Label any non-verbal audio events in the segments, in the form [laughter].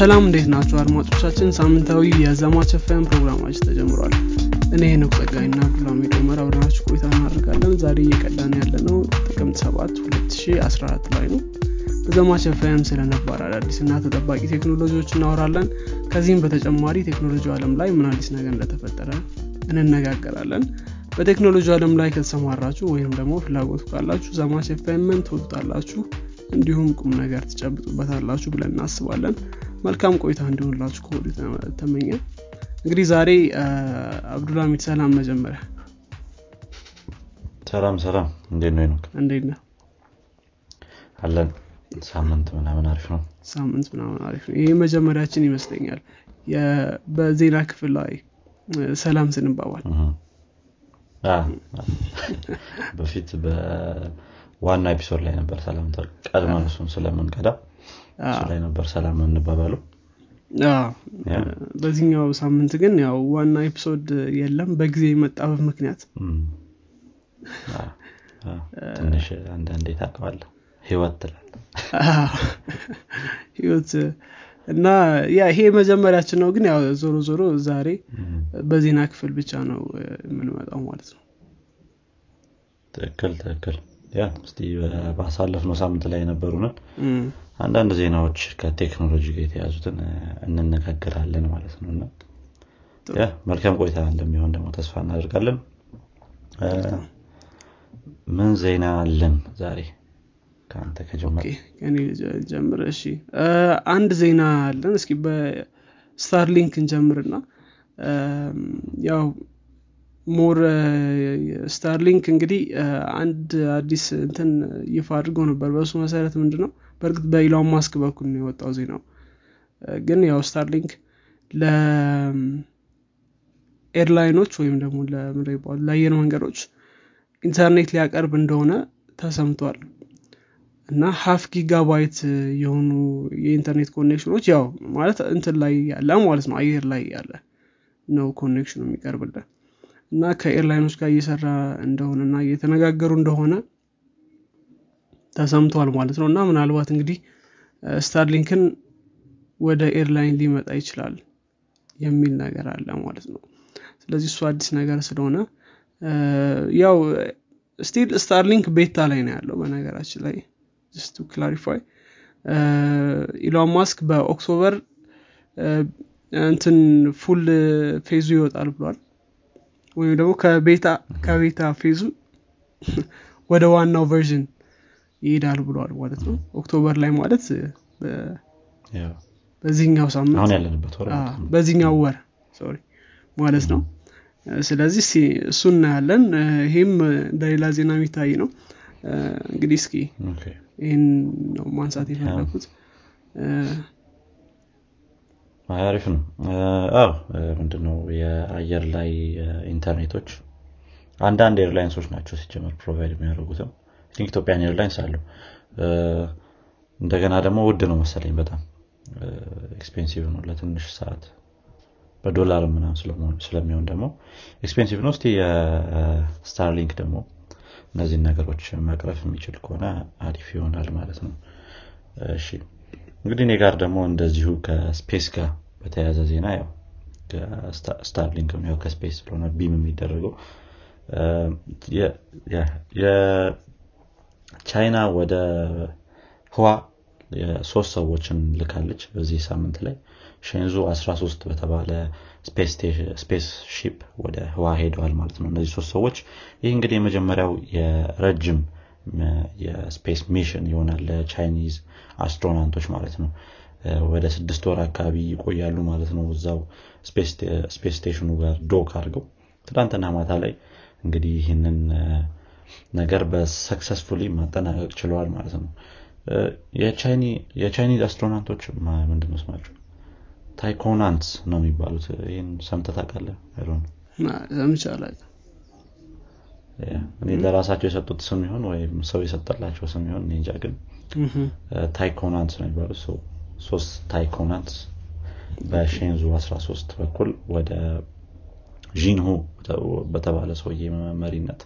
ሰላም እንዴት ናቸው አድማጮቻችን? ሳምንታዊ የዘማች ኤፍኤም ፕሮግራማችን ተጀምሯል። እኔ ሄኖክ ጸጋይና አብዱልሚድ ኡመር አብረናችሁ ቆይታ እናደርጋለን። ዛሬ እየቀዳን ያለ ነው ጥቅምት 7 2014 ላይ ነው። በዘማች ኤፍኤም ስለነባር አዳዲስና ተጠባቂ ቴክኖሎጂዎች እናወራለን። ከዚህም በተጨማሪ ቴክኖሎጂ አለም ላይ ምን አዲስ ነገር እንደተፈጠረ እንነጋገራለን። በቴክኖሎጂ አለም ላይ ከተሰማራችሁ ወይም ደግሞ ፍላጎቱ ካላችሁ ዘማች ኤፍኤምን ትወዱታላችሁ እንዲሁም ቁም ነገር ትጨብጡበታላችሁ ብለን እናስባለን መልካም ቆይታ እንዲሆንላችሁ ከወዲሁ ተመኘ እንግዲህ ዛሬ አብዱልሚድ ሰላም መጀመሪያ። ሰላም ሰላም። እንዴት ነው ኖክ እንዴት ነው አለን። ሳምንት ምናምን አሪፍ ነው። ሳምንት ምናምን አሪፍ ነው። ይህ መጀመሪያችን ይመስለኛል። በዜና ክፍል ላይ ሰላም ስንባባል። በፊት በዋና episode ላይ ነበር ሰላም ቀድመን እሱን ስለምንቀዳ ላይ ነበር ሰላም እንባባለው በዚህኛው ሳምንት ግን ያው ዋና episode የለም በጊዜ መጣበብ ምክንያት። ትንሽ አንዳንዴ ታውቃለህ ህይወት ትላለ ህይወት እና yeah ይሄ መጀመሪያችን ነው ግን ያው ዞሮ ዞሮ ዛሬ በዜና ክፍል ብቻ ነው የምንመጣው ማለት ነው። ትክክል ትክክል። ያ እስቲ ባሳለፍነው ሳምንት ላይ የነበሩንን አንዳንድ ዜናዎች ከቴክኖሎጂ ጋር የተያዙትን እንነጋገራለን ማለት ነው። እና መልካም ቆይታ እንደሚሆን ደግሞ ተስፋ እናደርጋለን። ምን ዜና አለን ዛሬ? ከአንተ ከጀመር እሺ። አንድ ዜና አለን። እስኪ በስታርሊንክ እንጀምርና ያው more ስታርሊንክ እንግዲህ አንድ አዲስ እንትን ይፋ አድርገው ነበር። በእሱ መሰረት ምንድን ነው በእርግጥ በኢሎን ማስክ በኩል ነው የወጣው ዜናው። ግን ያው ስታርሊንክ ለ airline ኦች ወይም ደግሞ ለአየር መንገዶች ኢንተርኔት ሊያቀርብ እንደሆነ ተሰምቷል። እና half gigabyte የሆኑ የኢንተርኔት connection ኦች ያው ማለት እንትን ላይ ያለ ማለት ነው አየር ላይ ያለ ነው connection ኑ የሚቀርብልን እና ከ airline ኦች ጋር እየሰራ እንደሆነ እና እየተነጋገሩ እንደሆነ ተሰምቷል ማለት ነው። እና ምናልባት እንግዲህ ስታርሊንክን ወደ airline ሊመጣ ይችላል የሚል ነገር አለ ማለት ነው። ስለዚህ እሱ አዲስ ነገር ስለሆነ ያው still ስታርሊንክ beta ላይ ነው ያለው በነገራችን ላይ to clarify ኢሎን ማስክ በ October እንትን full phase ኡ ይወጣል ብሏል። ወይም ደግሞ ከ beta phase ኡ ወደ ዋናው version ይሄዳል ብሏል ማለት ነው። October ላይ ማለት በዚህኛው ሳምንት በዚህኛው ወር sorry ማለት ነው። ስለዚህ እሱ እናያለን። ይህም እንደሌላ ዜና የሚታይ ነው። እንግዲህ እስኪ ይህን ነው ማንሳት የፈለኩት። አሪፍ ነው። አዎ ምንድነው የአየር ላይ ኢንተርኔቶች አንዳንድ airlines ኦች ናቸው ሲጀመር provide የሚያደርጉትም think Ethiopian Airlines አለው እንደገና ደግሞ ውድ ነው መሰለኝ በጣም። expensive ነው ለትንሽ ሰዓት። በዶላር ምናም ስለሚሆን ደግሞ expensive ነው። እስቲ የስታርሊንክ ደግሞ እነዚህን ነገሮች መቅረፍ የሚችል ከሆነ አሪፍ ይሆናል ማለት ነው። እሺ እንግዲህ እኔ ጋር ደግሞ እንደዚሁ ከ space ጋር በተያያዘ ዜና ያው ስታርሊንክ ያው ከ space ስለሆነ beam የሚደረገው ቻይና ወደ ህዋ ሶስት ሰዎችን ልካለች በዚህ ሳምንት ላይ። ሼንዙ 13 በተባለ spaceship ወደ ህዋ ሄደዋል ማለት ነው እነዚህ ሶስት ሰዎች። ይህ እንግዲህ የመጀመሪያው የረጅም የ space mission ይሆናል ለ Chinese astronaut ኦች ማለት ነው። ወደ ስድስት ወር አካባቢ ይቆያሉ ማለት ነው እዛው space station ኑ ጋር dock አድርገው። ትናንትና ማታ ላይ እንግዲህ ይህንን ነገር በ successfully ማጠናቀቅ ችለዋል ማለት ነው። የ Chinese astronaut ኦች ምንድን ስማቸው? taikonauts ነው የሚባሉት። ይህን ሰምተ ታቃለ እኔ ለራሳቸው የሰጡት ስም ይሆን ወይም ሰው የሰጠላቸው ስም ይሆን እንጃ ግን taikonauts ነው የሚባሉት። ሶስት taikonauts በሼንዙ 13 በኩል ወደ ዢንሁ በተባለ ሰውዬ መሪነት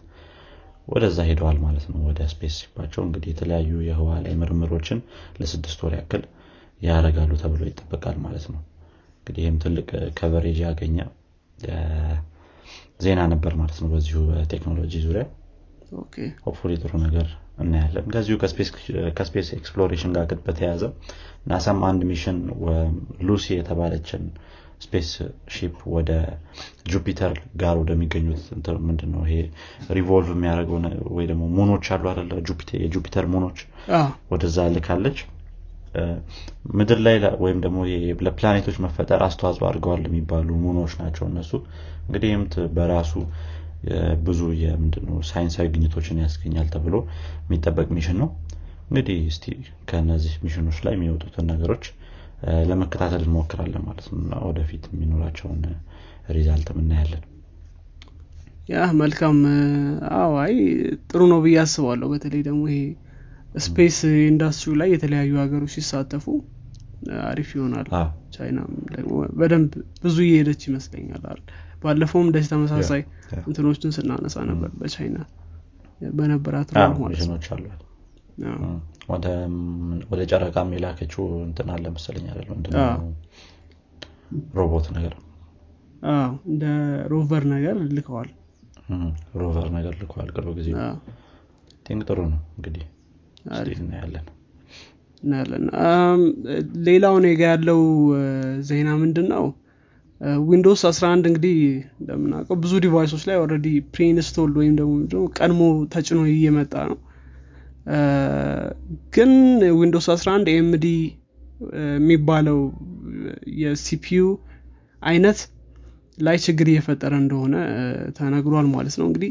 ወደዛ ሄደዋል ማለት ነው። ወደ space ሲባቸው እንግዲህ የተለያዩ የህዋ ላይ ምርምሮችን ለስድስት ወር ያክል ያደርጋሉ ተብሎ ይጠበቃል ማለት ነው። እንግዲህ ይህም ትልቅ coverage ያገኘ ዜና ነበር ማለት ነው በዚሁ በቴክኖሎጂ ዙሪያ። hopefully ጥሩ ነገር እናያለን። ከዚሁ ከ space exploration ጋር በተያያዘ ናሳም አንድ mission ሉሲ የተባለችን spaceship ወደ ጁፒተር ጋር ወደሚገኙት እንትን ምንድን ነው ይሄ revolve የሚያደርገው ወይ ደግሞ moon ኦች አሉ አለ የጁፒተር moon ኦች ወደዛ ልካለች። ምድር ላይ ወይም ደግሞ ለፕላኔቶች መፈጠር አስተዋጽኦ አድርገዋል የሚባሉ moon ኦች ናቸው እነሱ። እንግዲህ ይህም በራሱ ብዙ የምንድነው? ሳይንሳዊ ግኝቶችን ያስገኛል ተብሎ የሚጠበቅ mission ነው። እንግዲህ እስቲ ከነዚህ mission ኦች ላይ የሚወጡትን ነገሮች ለመከታተል እንሞክራለን ማለት ነው። ወደፊት የሚኖራቸውን result እናያለን። yeah መልካም። አዎ አይ ጥሩ ነው ብዬ አስባለሁ። በተለይ ደግሞ ይሄ space industry ው ላይ የተለያዩ ሀገሮች ሲሳተፉ አሪፍ ይሆናል። አዎ፣ ቻይናም ደግሞ በደንብ ብዙ እየሄደች ይመስለኛል አይደል ባለፈውም እንደዚህ ተመሳሳይ እንትኖችን ስናነሳ ነበር በቻይና በነበራት ማለት ነው ወደ ጨረቃም የላከችው እንትን አለ መሰለኝ አይደል? ሮቦት ነገር። እንደ rover ነገር ልከዋል። rover ነገር ልከዋል ቅርብ ጊዜ። Think ጥሩ ነው እንግዲህ። እናያለን። እናያለን። ሌላው እኔ ጋ ያለው ዜና ምንድን ነው Windows 11 እንግዲህ እንደምናውቀው ብዙ device ኦች ላይ already preinstalled ወይም ደግሞ ቀድሞ ተጭኖ እየመጣ ነው ግን Windows 11 AMD የሚባለው የ CPU አይነት ላይ ችግር እየፈጠረ እንደሆነ ተነግሯል ማለት ነው። እንግዲህ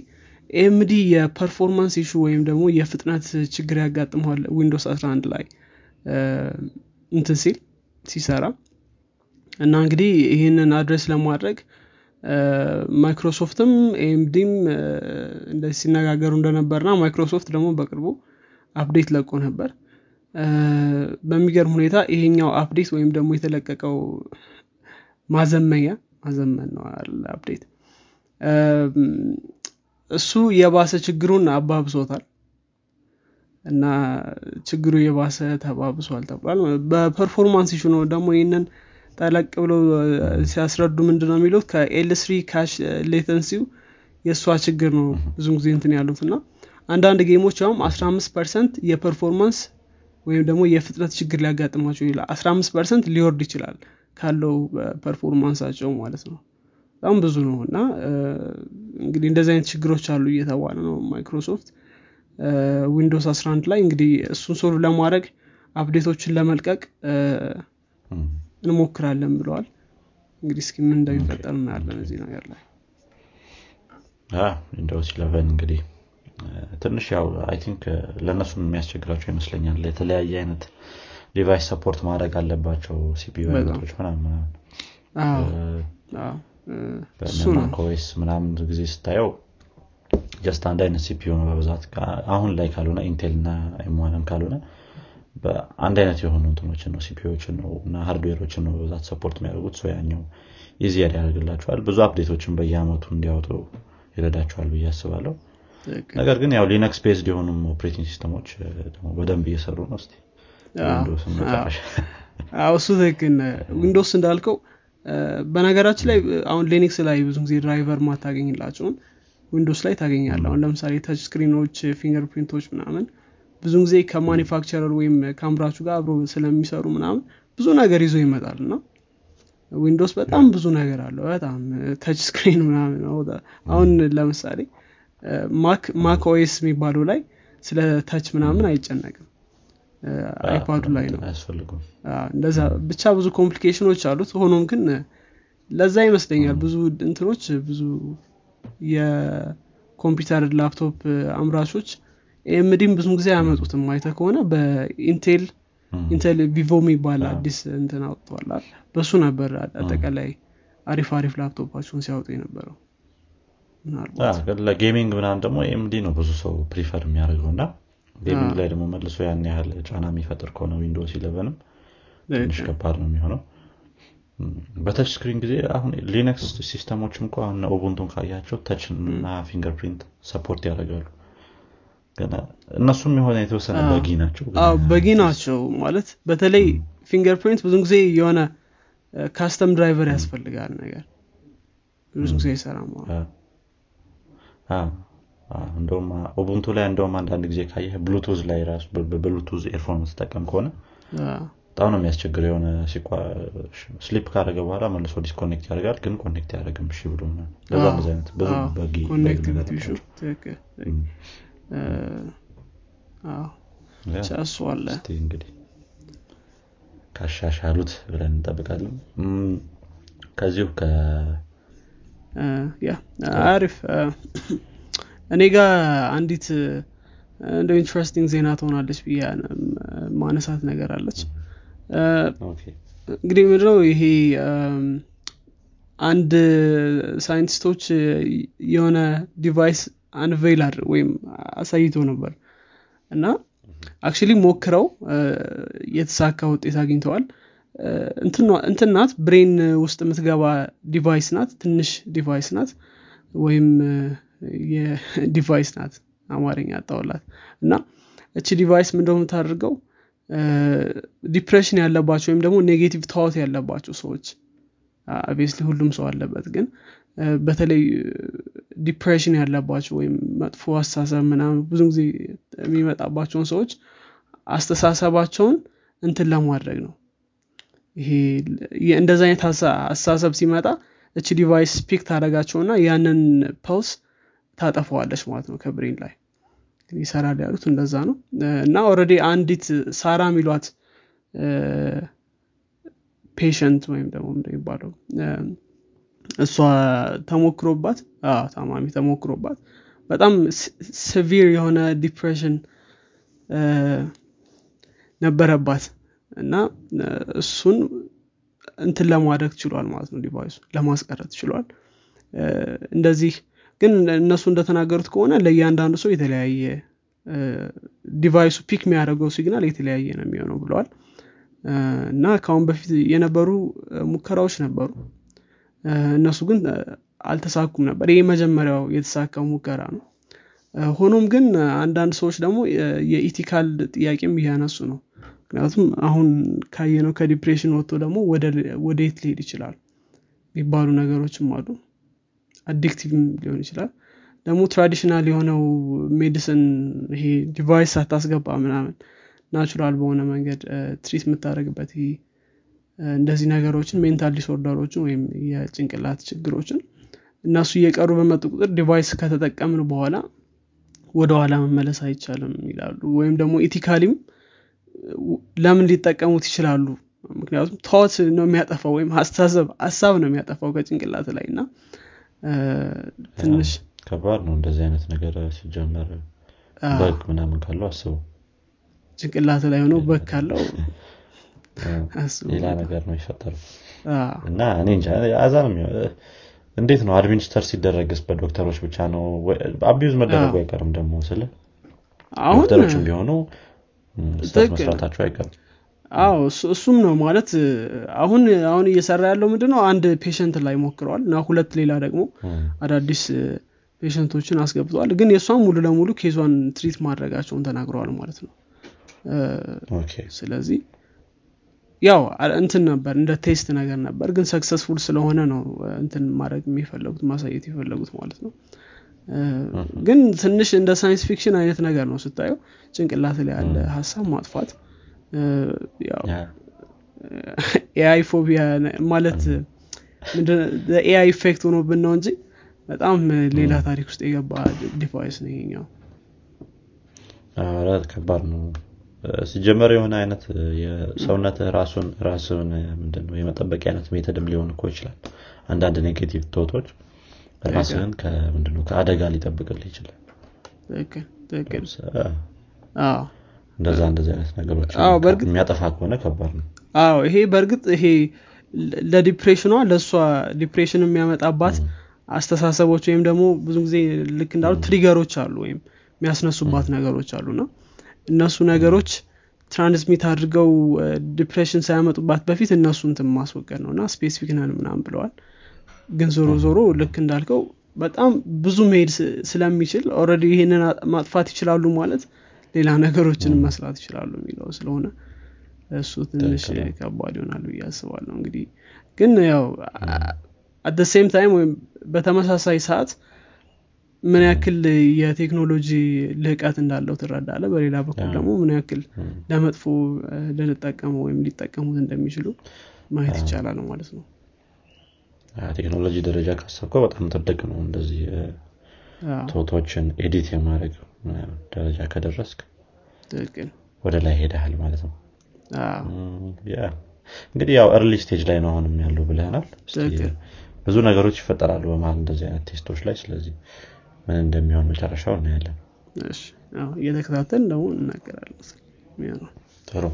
AMD የ performance issue ወይም ደግሞ የፍጥነት ችግር ያጋጥመዋል Windows 11 ላይ እንትን ሲል ሲሰራ እና እንግዲህ ይህንን address ለማድረግ Microsoft ም AMD ም እንደዚህ ሲነጋገሩ እንደነበርና ማይክሮሶፍት ደግሞ በቅርቡ update ለቆ ነበር። በሚገርም ሁኔታ ይሄኛው update ወይም ደግሞ የተለቀቀው ማዘመኛ ማዘመን ነው update? እሱ የባሰ ችግሩን አባብሶታል። እና ችግሩ የባሰ ተባብሷል ተብሏል። በ performance issue ነው ደግሞ ይህንን ጠለቅ ብለው ሲያስረዱ ምንድን ነው የሚሉት? ከ L3 cache latency ው የእሷ ችግር ነው ብዙ ጊዜ እንትን ያሉት እና አንዳንድ game ኦች ያውም 15 percent የ performance ወይም ደግሞ የፍጥነት ችግር ሊያጋጥማቸው ይችላል። 15 percent ሊወርድ ይችላል ካለው performance ኣቸው ማለት ነው። በጣም ብዙ ነው እና እንግዲህ እንደዚህ አይነት ችግሮች አሉ እየተባለ ነው Microsoft። Windows 11 ላይ እንግዲህ እሱን solve ለማድረግ update ኦችን ለመልቀቅ እንሞክራለን ብለዋል። እንግዲህ እስኪ ምን እንደሚፈጠር እናያለን እዚህ ነገር ላይ። Windows eleven እንግዲህ ትንሽ ያው I think ለእነሱም የሚያስቸግራቸው ይመስለኛል። የተለያየ አይነት device support ማድረግ አለባቸው CPU አይነቶች ምናምን ነው። በ macOS ምናምን ጊዜ ስታየው just አንድ አይነት CPU ነው በብዛት። አሁን ላይ ካልሆነ Intel እና M1 ም ካልሆነ በአንድ አይነት የሆኑ እንትኖችን ነው CPU ዎችን ነው እና hardware ኦችን ነው በብዛት support የሚያደርጉት። ሰው ያኛው easier ያደርግላቸዋል። ብዙ update ኦችን በየአመቱ እንዲያወጡ ይረዳቸዋል ብዬ አስባለሁ ነገር ግን ያው Linux based የሆኑም operating system ኦች በደንብ እየሰሩ ነው ስ እሱ ትክክል ነህ። Windows እንዳልከው በነገራችን ላይ አሁን Linux ላይ ብዙ ጊዜ driver ማታገኝላቸውን Windows ላይ ታገኛለህ። አሁን ለምሳሌ touch screen ኦች fingerprint ኦች ምናምን ብዙ ጊዜ ከ manufacturer ወይም ከአምራቹ ጋር አብሮ ስለሚሰሩ ምናምን ብዙ ነገር ይዞ ይመጣል እና Windows በጣም ብዙ ነገር አለው። በጣም touch screen ምናምን አሁን ለምሳሌ Mac macOS የሚባለው ላይ ስለ touch ምናምን አይጨነቅም። iPad ኡ ላይ ነው። እንደዛ ብቻ ብዙ complication ኦች አሉት። ሆኖም ግን ለዛ ይመስለኛል ብዙ እንትኖች ብዙ የኮምፒውተር ላፕቶፕ አምራቾች AMD ም ብዙ ጊዜ አያመጡትም። አይተህ ከሆነ በ Intel Intel Evo የሚባል አዲስ እንትን አውጥተዋል? በሱ ነበር አጠቃላይ አሪፍ አሪፍ ላፕቶፓቸውን ሲያወጡ የነበረው ለ gaming ምናምን ደግሞ AMD ነው ብዙ ሰው prefer የሚያደርገው እና gaming ላይ ደግሞ መልሶ ያን ያህል ጫና የሚፈጥር ከሆነ Windows eleven ም ትንሽ ከባድ ነው የሚሆነው። በ touch screen ጊዜ አሁን Linux system ኦች እንኳ እነ Ubuntu ን ካየሃቸው touch እና fingerprint support ያደርጋሉ እነሱም የሆነ የተወሰነ buggy ናቸው buggy ናቸው ማለት በተለይ fingerprint ብዙ ጊዜ የሆነ custom driver ያስፈልጋል ነገር። ብዙ ጊዜ አይሰራም እንደውም Ubuntu ላይ እንደውም አንዳንድ ጊዜ ካየህ ብሉቱዝ ላይ ራሱ በ Bluetooth earphone የምትጠቀም ከሆነ በጣም ነው የሚያስቸግር የሆነ sleep ካደረገ በኋላ መልሶ disconnect ያደርጋል ግን connect አያደርግም እሺ ብሎ ለዛ እንደዚህ አይነት ብዙ buggy እሱ አለ እንግዲህ ካሻሻሉት ብለን እንጠብቃለን። ከዚሁ አሪፍ። እኔ ጋር አንዲት እንደ interesting ዜና ትሆናለች ብዬ ማነሳት ነገር አለች። እንግዲህ ምንድነው ይሄ አንድ ሳይንቲስቶች የሆነ device unveil አድርጎ ወይም አሳይቶ ነበር። እና actually ሞክረው የተሳካ ውጤት አግኝተዋል እንትን ናት። Brain ውስጥ የምትገባ device ናት። ትንሽ device ናት። ወይም የ device [laughs] ናት። አማርኛ አጣሁላት እና እቺ device ምንድነው የምታደርገው? depression ያለባቸው ወይም ደግሞ negative thought ያለባቸው ሰዎች obviously ሁሉም ሰው አለበት። ግን በተለይ depression ያለባቸው ወይም መጥፎ አስተሳሰብ ምናምን ብዙ ጊዜ የሚመጣባቸውን ሰዎች አስተሳሰባቸውን እንትን ለማድረግ ነው ይሄ እንደዚ አይነት አስተሳሰብ ሲመጣ እች device pick ታደርጋቸውና ያንን pulse ታጠፈዋለች ማለት ነው ከ brain ላይ። ይሰራል ያሉት እንደዛ ነው። እና already አንዲት ሳራ የሚሏት patient ወይም ደግሞ እንደሚባለው እሷ ተሞክሮባት ታማሚ ተሞክሮባት በጣም severe የሆነ depression ነበረባት እና እሱን እንትን ለማድረግ ችሏል ማለት ነው device ኡ ለማስቀረት ችሏል። እንደዚህ ግን እነሱ እንደተናገሩት ከሆነ ለእያንዳንዱ ሰው የተለያየ device ኡ pick የሚያደርገው signal የተለያየ ነው የሚሆነው ብለዋል። እና ከአሁን በፊት የነበሩ ሙከራዎች ነበሩ። እነሱ ግን አልተሳኩም ነበር። ይህ መጀመሪያው የተሳካው ሙከራ ነው። ሆኖም ግን አንዳንድ ሰዎች ደግሞ የ ethical ጥያቄም እያነሱ ነው ምክንያቱም አሁን ካየነው ከ depression ወጥቶ ደግሞ ወደ የት ሊሄድ ይችላል? የሚባሉ ነገሮችም አሉ። addictive ም ሊሆን ይችላል። ደግሞ traditional የሆነው medicine ይሄ device ሳታስገባ ምናምን natural በሆነ መንገድ treat የምታደረግበት እንደዚህ ነገሮችን mental disorder ኦችን ወይም የጭንቅላት ችግሮችን እነሱ እየቀሩ በመጡ ቁጥር device ከተጠቀምን በኋላ ወደኋላ መመለስ አይቻልም ይላሉ። ወይም ደግሞ ethically ም ለምን ሊጠቀሙት ይችላሉ? ምክንያቱም ታወት ነው የሚያጠፋው ወይም አስተሳሰብ ሀሳብ ነው የሚያጠፋው ከጭንቅላት ላይ እና ትንሽ ከባድ ነው እንደዚህ አይነት ነገር ሲጀመር። bug ምናምን ካለው አስበው። ጭንቅላት ላይ ሆኖ bug ካለው ሌላ ነገር ነው ይፈጠሩ እና እኔ አዛ ነው እንዴት ነው administer ሲደረግስ በዶክተሮች ብቻ ነው? abuse መደረጉ አይቀርም ደግሞ ስለ ዶክተሮችም ቢሆኑ መስራታቸው አይቀርም። አዎ እሱም ነው ማለት። አሁን አሁን እየሰራ ያለው ምንድነው? አንድ patient ላይ ሞክረዋል እና ሁለት ሌላ ደግሞ አዳዲስ patient ኦችን አስገብተዋል። ግን የእሷን ሙሉ ለሙሉ case ኧዋን treat ማድረጋቸውን ተናግረዋል ማለት ነው። ስለዚህ ያው እንትን ነበር እንደ test ነገር ነበር ግን successful ስለሆነ ነው እንትን ማድረግ የሚፈለጉት ማሳየት የፈለጉት ማለት ነው ግን ትንሽ እንደ science fiction አይነት ነገር ነው ስታየው። ጭንቅላት ላይ ያለ ሀሳብ ማጥፋት [laughs] AI phobia ማለት AI effect ሆኖብን ነው እንጂ በጣም ሌላ ታሪክ ውስጥ የገባ device ነው ይሄኛው። ከባድ ነው። ሲጀመር የሆነ አይነት የሰውነት ራሱን ራሱን ምንድነው የመጠበቂያ አይነት method ም ሊሆን እኮ ይችላል። አንዳንድ negative thought ኦች ራስህን ከምንድነው ከአደጋ ሊጠብቅልህ ይችላል። እንደዛ እንደዚህ አይነት ነገሮች የሚያጠፋ ከሆነ ከባድ ነው። አዎ ይሄ በእርግጥ ይሄ ለ depression ኧዋ ለእሷ depression የሚያመጣባት አስተሳሰቦች ወይም ደግሞ ብዙ ጊዜ ልክ እንዳሉ trigger ኦች አሉ ወይም የሚያስነሱባት ነገሮች አሉና እነሱ ነገሮች transmit አድርገው depression ሳያመጡባት በፊት እነሱ እንትን ማስወገድ ነው እና specific ነን ምናምን ብለዋል ግን ዞሮ ዞሮ ልክ እንዳልከው በጣም ብዙ መሄድ ስለሚችል already ይህንን ማጥፋት ይችላሉ ማለት ሌላ [laughs] ነገሮችን መስራት ይችላሉ የሚለው ስለሆነ እሱ ትንሽ ከባድ ይሆናል ብዬ አስባለሁ። እንግዲህ ግን ያው at the same time ወይም በተመሳሳይ ሰዓት ምን ያክል የቴክኖሎጂ ልህቀት እንዳለው ትረዳለ በሌላ በኩል ደግሞ ምን ያክል ለመጥፎ እ፣ ልንጠቀመው ወይም ሊጠቀሙት እንደሚችሉ ማየት ይቻላል ማለት ነው ቴክኖሎጂ ደረጃ ካሰብከው በጣም ትልቅ ነው እንደዚህ ፎቶዎችን edit የማድረግ ደረጃ ከደረስክ ወደ ላይ ሄደሃል ማለት ነው። እንግዲህ ያው early stage ላይ ነው አሁንም ያለው ብለናል ብዙ ነገሮች ይፈጠራሉ በመሀል እንደዚህ አይነት test ኦች ላይ ስለዚህ ምን እንደሚሆን መጨረሻው እናያለን። እየተከታተልን ደግሞ እናገራለን ጥሩ።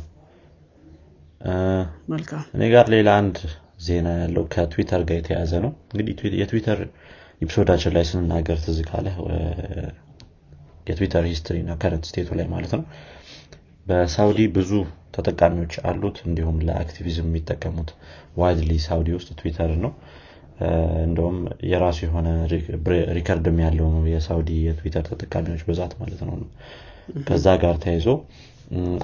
መልካም። እኔ ጋር ሌላ አንድ ዜና ያለው ከትዊተር ጋር የተያዘ ነው። እንግዲህ ትዊ- የትዊተር episode ኣችን ላይ ስንናገር ትዝ የትዊተር history እና current state ኡ ላይ ማለት ነው። በሳውዲ ብዙ ተጠቃሚዎች አሉት እንዲሁም ለ activism የሚጠቀሙት widely ሳውዲ ውስጥ ትዊተር ነው። እንደውም የራሱ የሆነ record ም ያለው ነው የሳውዲ የትዊተር ተጠቃሚዎች ብዛት ማለት ነው። ከዛ ጋር ተያይዞ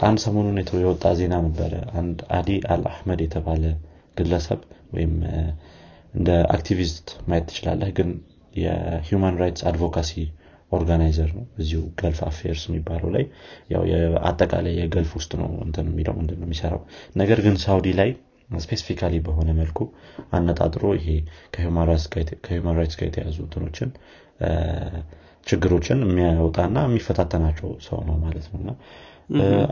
አንድ ሰሞኑን የወጣ ዜና ነበረ። አንድ አዲ አልአህመድ የተባለ ግለሰብ ወይም እንደ አክቲቪስት ማየት ትችላለህ ግን የ human rights advocacy organizer ነው። እዚሁ Gulf Affairs የሚባለው ላይ ያው አጠቃላይ የገልፍ ውስጥ ነው እንትን የሚለው ምንድን ነው የሚሰራው። ነገር ግን ሳውዲ ላይ specifically በሆነ መልኩ አነጣጥሮ ይሄ ከ human rights ጋር የተያዙ እንትኖችን ችግሮችን የሚያወጣና የሚፈታተናቸው ሰው ነው ማለት ነው። እና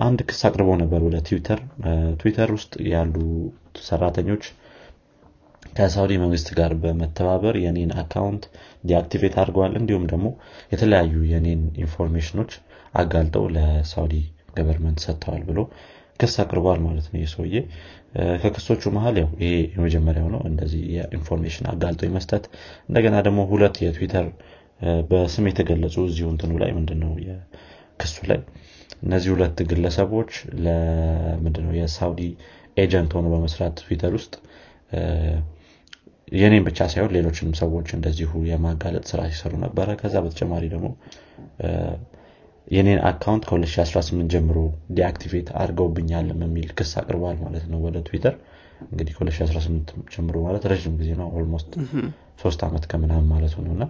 አንድ ክስ አቅርቦ ነበር ወደ ትዊተር። ትዊተር ውስጥ ያሉ ሰራተኞች ከሳውዲ መንግስት ጋር በመተባበር የኔን account deactivate አድርገዋል። እንዲሁም ደግሞ የተለያዩ የኔን information ኦች አጋልጠው ለሳውዲ government ሰጥተዋል ብሎ ክስ አቅርቧል ማለት ነው። የሰውዬ ከክሶቹ መሀል ያው ይሄ የመጀመሪያው ነው። እንደዚህ የ information አጋልጦ መስጠት እንደገና ደግሞ ሁለት የትዊተር በስም የተገለጹ እዚሁ እንትኑ ላይ ምንድነው የክሱ ላይ እነዚህ ሁለት ግለሰቦች ለምንድነው የሳውዲ agent ሆኖ በመስራት ትዊተር ውስጥ የኔም ብቻ ሳይሆን ሌሎችንም ሰዎች እንደዚሁ የማጋለጥ ስራ ሲሰሩ ነበረ። ከዛ በተጨማሪ ደግሞ የኔን account ከ2018 ጀምሮ deactivate አድርገውብኛልም የሚል ክስ አቅርበዋል ማለት ነው ወደ ትዊተር። እንግዲህ ከ2018 ጀምሮ ማለት ረዥም ጊዜ ነው almost ሶስት ዓመት ከምናምን ማለት ነው። እና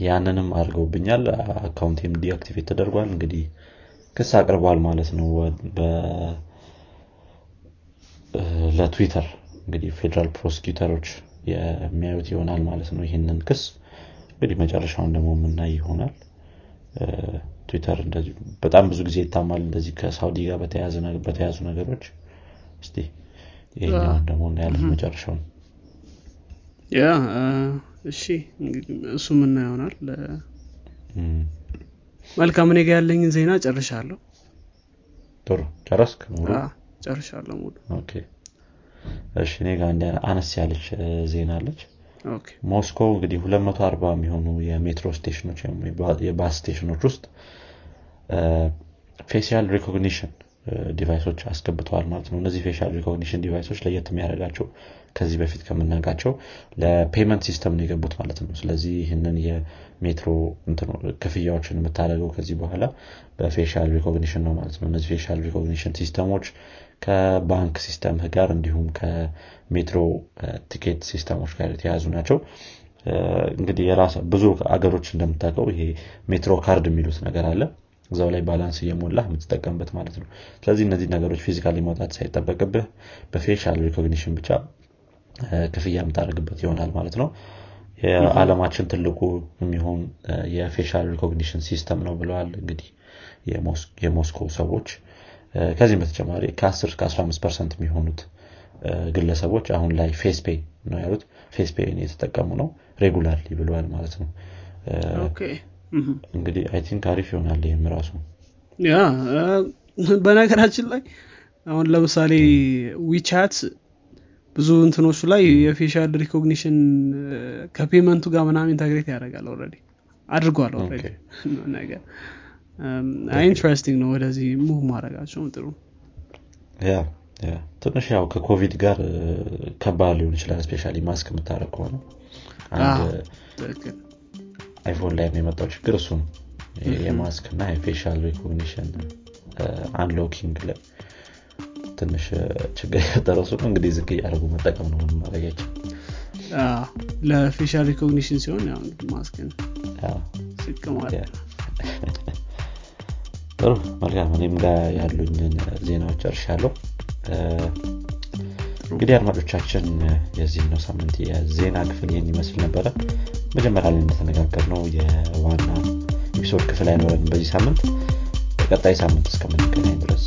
ያንንም አድርገውብኛል። account ኤም deactivate ተደርጓል። እንግዲህ ክስ አቅርቧል ማለት ነው። ለትዊተር እንግዲህ federal prosecutor ኦች የሚያዩት ይሆናል ማለት ነው ይህንን ክስ። እንግዲህ መጨረሻውን ደግሞ የምናይ ይሆናል። ትዊተር በጣም ብዙ ጊዜ ይታማል እንደዚህ ከሳውዲ ጋር በተያያዙ ነገሮች። እስቲ ይሄኛውን ደግሞ እናያለን መጨረሻውን። ያ እሺ እሱ ምና ይሆናል መልካም እኔ ጋ ያለኝን ዜና ጨርሻለሁ። ጥሩ። ጨረስክ ሙሉ? ጨርሻለሁ ሙሉ። እሺ እኔ ጋር አነስ ያለች ዜና አለች። ሞስኮ እንግዲህ 240 የሚሆኑ የሜትሮ ስቴሽኖች የባስ ስቴሽኖች ውስጥ ፌሲያል ሪኮግኒሽን ዲቫይሶች አስገብተዋል ማለት ነው። እነዚህ facial recognition device ኦች ለየት የሚያደርጋቸው ከዚህ በፊት ከምናውቃቸው ለ payment system ነው የገቡት ማለት ነው። ስለዚህ ይህንን የሜትሮ ክፍያዎችን የምታደርገው ከዚህ በኋላ በ facial recognition ነው ማለት ነው። እነዚህ facial recognition system ኦች ከባንክ system ጋር እንዲሁም ከሜትሮ ticket system ኦች ጋር የተያዙ ናቸው። እንግዲህ ብዙ አገሮች እንደምታውቀው ይሄ metro card የሚሉት ነገር አለ እዛው ላይ balance እየሞላ የምትጠቀምበት ማለት ነው። ስለዚህ እነዚህ ነገሮች physically መውጣት ሳይጠበቅብህ በ facial recognition ብቻ ክፍያ የምታደርግበት ይሆናል ማለት ነው። የዓለማችን ትልቁ የሚሆን የ facial recognition system ነው ብለዋል እንግዲህ የሞስ- የሞስኮ ሰዎች። ከዚህም በተጨማሪ ከ10 እስከ 15 percent የሚሆኑት ግለሰቦች አሁን ላይ Face Pay ነው ያሉት። Face Pay ን እየተጠቀሙ ነው regularly ብለዋል ማለት ነው እንግዲህ I think አሪፍ ይሆናል ይህም ራሱ። ያ በነገራችን ላይ አሁን ለምሳሌ WeChat ብዙ እንትኖቹ ላይ የ facial recognition ከ payment ኡ ጋር ምናምን integrate ያደርጋል already አድርጓል already ነገር። interesting ነው ወደዚህ move ማድረጋቸውም ጥሩ። ትንሽ ያው ከኮቪድ ጋር ከባድ ሊሆን ይችላል especially mask የምታደርግ ከሆነ iPhone ላይ የመጣው ችግር እሱ ነው። የማስክ እና የ facial recognition unlocking ላይ ትንሽ ችግር የፈጠረው እሱ ነው። እንግዲህ ዝቅ እያደረጉ መጠቀም ነው ምንም ማድረጊያቸው ለ facial recognition ሲሆን ማስክን ዝቅ ማለት [laughs] ጥሩ መልካም። እኔም ጋር ያሉኝን ዜናዎች ጨርሻለሁ። እንግዲህ አድማጮቻችን የዚህኛው ሳምንት የዜና ክፍል ይህን ይመስል ነበረ መጀመሪያ ላይ እንደተነጋገርነው የዋና episode ክፍል አይኖረንም በዚህ ሳምንት። በቀጣይ ሳምንት እስከምንገናኝ ድረስ